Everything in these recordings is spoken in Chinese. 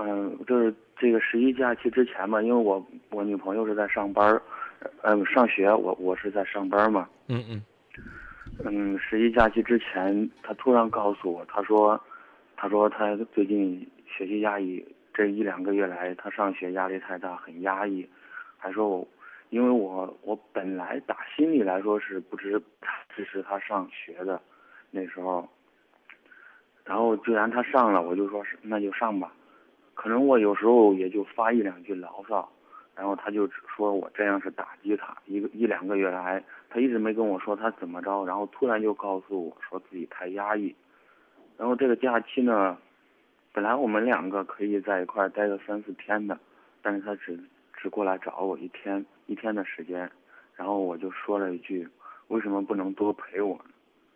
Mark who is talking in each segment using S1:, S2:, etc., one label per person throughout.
S1: 嗯，就是这个十一假期之前嘛，因为我我女朋友是在上班儿，嗯，上学，我我是在上班嘛。
S2: 嗯嗯
S1: 嗯，十一假期之前，她突然告诉我，她说，她说她最近学习压抑，这一两个月来她上学压力太大，很压抑，还说我，因为我我本来打心里来说是不支支持她上学的，那时候。然后既然她上了，我就说是那就上吧。可能我有时候也就发一两句牢骚，然后他就说我这样是打击他。一个一两个月来，他一直没跟我说他怎么着，然后突然就告诉我说自己太压抑。然后这个假期呢，本来我们两个可以在一块儿待个三四天的，但是他只只过来找我一天一天的时间，然后我就说了一句，为什么不能多陪我呢？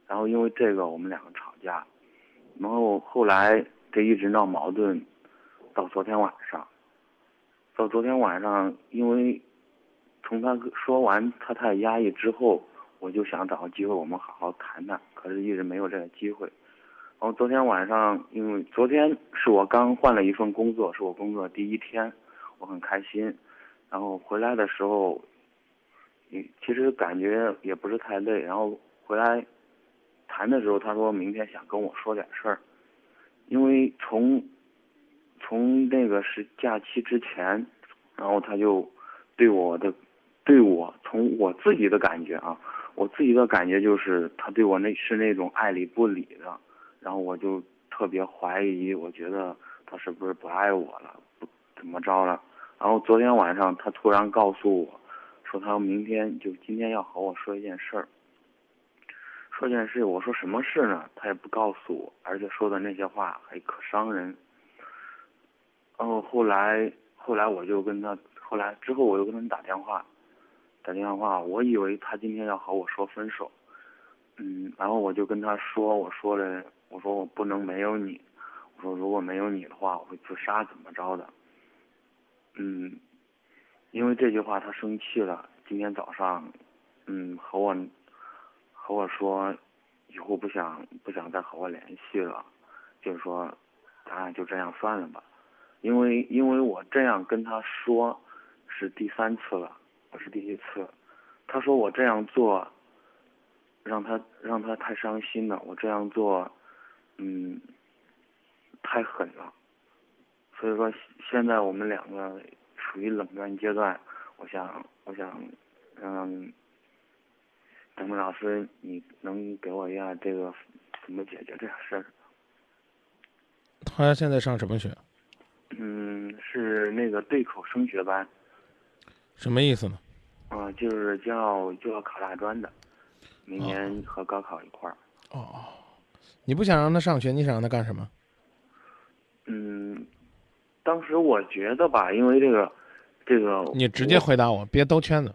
S1: 然后因为这个我们两个吵架，然后后来这一直闹矛盾。到昨天晚上，到昨天晚上，因为从他说完他太压抑之后，我就想找个机会我们好好谈谈，可是一直没有这个机会。然后昨天晚上，因为昨天是我刚换了一份工作，是我工作第一天，我很开心。然后回来的时候，其实感觉也不是太累。然后回来谈的时候，他说明天想跟我说点事儿，因为从。从那个是假期之前，然后他就对我的，对我从我自己的感觉啊，我自己的感觉就是他对我那是那种爱理不理的，然后我就特别怀疑，我觉得他是不是不爱我了，不怎么着了。然后昨天晚上他突然告诉我，说他明天就今天要和我说一件事儿，说件事，我说什么事呢？他也不告诉我，而且说的那些话还可伤人。然后后来，后来我就跟他，后来之后我又跟他打电话，打电话，我以为他今天要和我说分手，嗯，然后我就跟他说，我说了，我说我不能没有你，我说如果没有你的话，我会自杀怎么着的，嗯，因为这句话他生气了，今天早上，嗯，和我，和我说，以后不想不想再和我联系了，就是说，咱俩就这样算了吧。因为因为我这样跟他说，是第三次了，不是第一次。他说我这样做，让他让他太伤心了。我这样做，嗯，太狠了。所以说现在我们两个处于冷战阶段。我想我想，嗯，咱们老师，你能给我一下这个怎么解决这事儿？
S2: 他现在上什么学？
S1: 那个对口升学班，
S2: 什么意思呢？
S1: 啊，就是就要就要考大专的，明年和高考一块儿。
S2: 哦，你不想让他上学，你想让他干什么？
S1: 嗯，当时我觉得吧，因为这个，这个
S2: 你直接回答我，别兜圈子。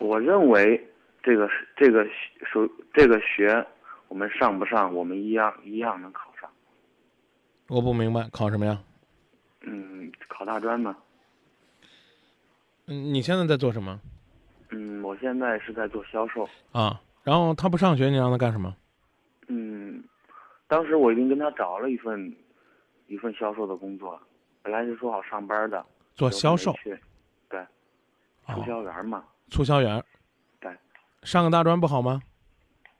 S1: 我认为这个是这个学这个学，我们上不上，我们一样一样能考上。
S2: 我不明白，考什么呀？
S1: 嗯，考大专嘛。
S2: 嗯，你现在在做什么？
S1: 嗯，我现在是在做销售。
S2: 啊，然后他不上学，你让他干什么？
S1: 嗯，当时我已经跟他找了一份，一份销售的工作，本来是说好上班的。
S2: 做销售。
S1: 对。促销员嘛。
S2: 促销员。
S1: 对。
S2: 上个大专不好吗？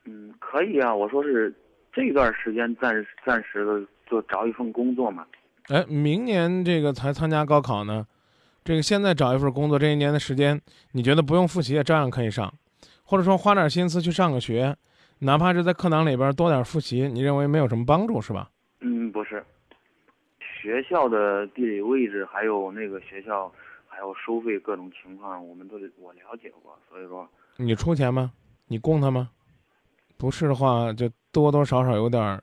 S1: 嗯，可以啊。我说是这段时间暂暂时的就找一份工作嘛。
S2: 哎，明年这个才参加高考呢，这个现在找一份工作，这一年的时间，你觉得不用复习也照样可以上，或者说花点心思去上个学，哪怕是在课堂里边多点复习，你认为没有什么帮助是吧？
S1: 嗯，不是，学校的地理位置，还有那个学校，还有收费各种情况，我们都我了解过，所以说
S2: 你出钱吗？你供他吗？不是的话，就多多少少有点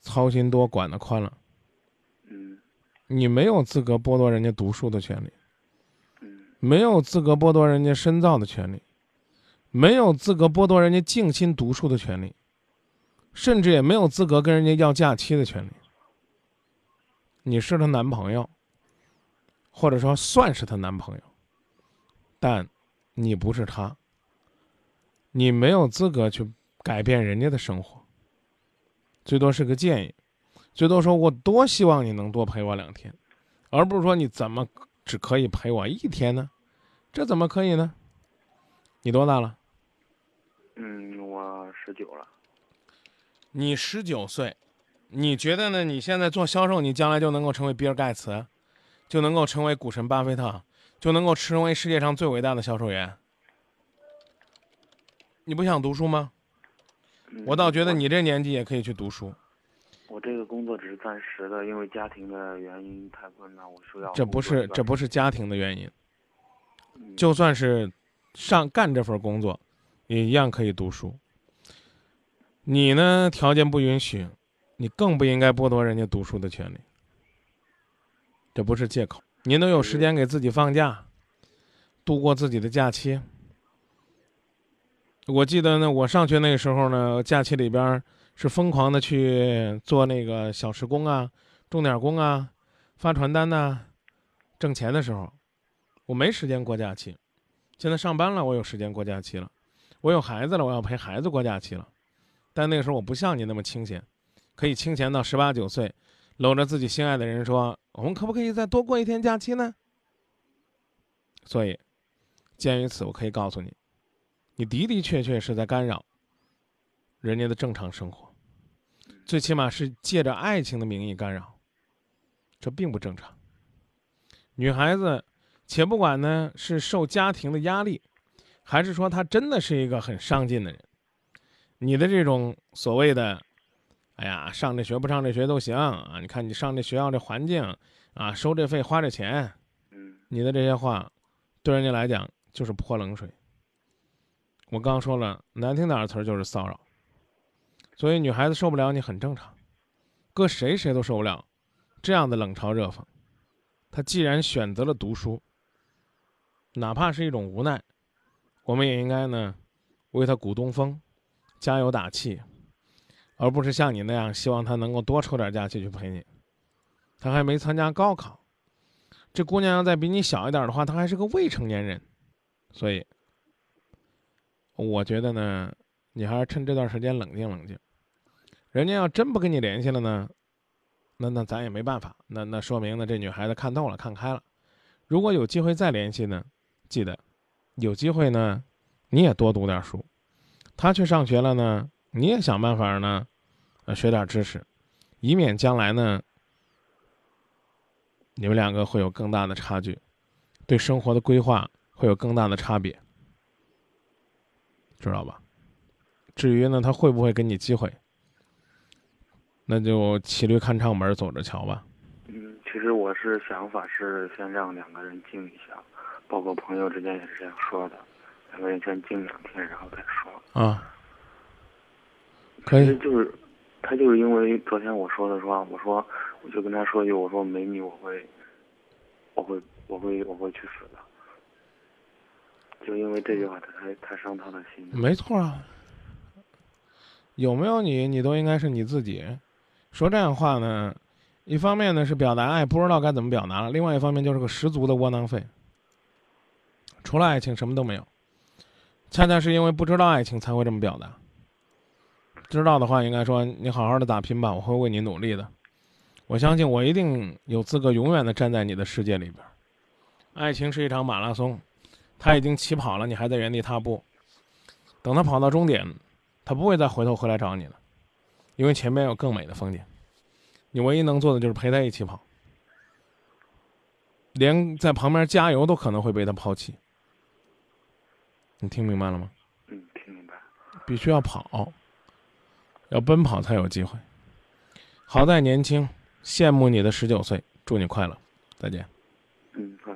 S2: 操心多，管得宽了。你没有资格剥夺人家读书的权利，没有资格剥夺人家深造的权利，没有资格剥夺人家静心读书的权利，甚至也没有资格跟人家要假期的权利。你是她男朋友，或者说算是她男朋友，但你不是她，你没有资格去改变人家的生活，最多是个建议。最多说，我多希望你能多陪我两天，而不是说你怎么只可以陪我一天呢？这怎么可以呢？你多大了？
S1: 嗯，我十九了。
S2: 你十九岁，你觉得呢？你现在做销售，你将来就能够成为比尔盖茨，就能够成为股神巴菲特，就能够成为世界上最伟大的销售员？你不想读书吗？我倒觉得你这年纪也可以去读书。
S1: 我这个工作只是暂时的，因为家庭的原因太困难，我需要。
S2: 这不是这不是家庭的原因，就算是上干这份工作，也一样可以读书。你呢？条件不允许，你更不应该剥夺人家读书的权利。这不是借口。您都有时间给自己放假，度过自己的假期。我记得呢，我上学那个时候呢，假期里边是疯狂的去做那个小时工啊、钟点工啊、发传单呐，挣钱的时候，我没时间过假期。现在上班了，我有时间过假期了。我有孩子了，我要陪孩子过假期了。但那个时候我不像你那么清闲，可以清闲到十八九岁，搂着自己心爱的人说：“我们可不可以再多过一天假期呢？”所以，鉴于此，我可以告诉你，你的的确确是在干扰人家的正常生活，最起码是借着爱情的名义干扰，这并不正常。女孩子，且不管呢是受家庭的压力，还是说她真的是一个很上进的人。你的这种所谓的，哎呀，上这学不上这学都行啊！你看你上这学校这环境啊，收这费花这钱，
S1: 嗯，
S2: 你的这些话，对人家来讲就是泼冷水。我刚说了，难听点的词儿就是骚扰，所以女孩子受不了你很正常，搁谁谁都受不了这样的冷嘲热讽。她既然选择了读书，哪怕是一种无奈，我们也应该呢为她鼓东风。加油打气，而不是像你那样希望他能够多抽点假期去陪你。他还没参加高考，这姑娘要再比你小一点的话，她还是个未成年人。所以，我觉得呢，你还是趁这段时间冷静冷静。人家要真不跟你联系了呢，那那咱也没办法。那那说明呢，这女孩子看透了，看开了。如果有机会再联系呢，记得，有机会呢，你也多读点书。他去上学了呢，你也想办法呢，呃，学点知识，以免将来呢，你们两个会有更大的差距，对生活的规划会有更大的差别，知道吧？至于呢，他会不会给你机会，那就骑驴看唱门，走着瞧吧。
S1: 嗯，其实我是想法是先让两个人静一下，包括朋友之间也是这样说的。两个人先静两天，然后再说。
S2: 啊，可以。
S1: 就是，他就是因为昨天我说的话，我说我就跟他说一句，我说没你我会，我会我会我会去死的。就因为这句话，他才才伤他的心。
S2: 没错啊，有没有你，你都应该是你自己。说这样话呢，一方面呢是表达爱，不知道该怎么表达了；另外一方面就是个十足的窝囊废。除了爱情，什么都没有。恰恰是因为不知道爱情才会这么表达。知道的话，应该说你好好的打拼吧，我会为你努力的。我相信我一定有资格永远的站在你的世界里边。爱情是一场马拉松，他已经起跑了，你还在原地踏步。等他跑到终点，他不会再回头回来找你了，因为前面有更美的风景。你唯一能做的就是陪他一起跑，连在旁边加油都可能会被他抛弃。你听明白了吗？
S1: 嗯，听明白。
S2: 必须要跑，要奔跑才有机会。好在年轻，羡慕你的十九岁，祝你快乐，再见。
S1: 嗯，好。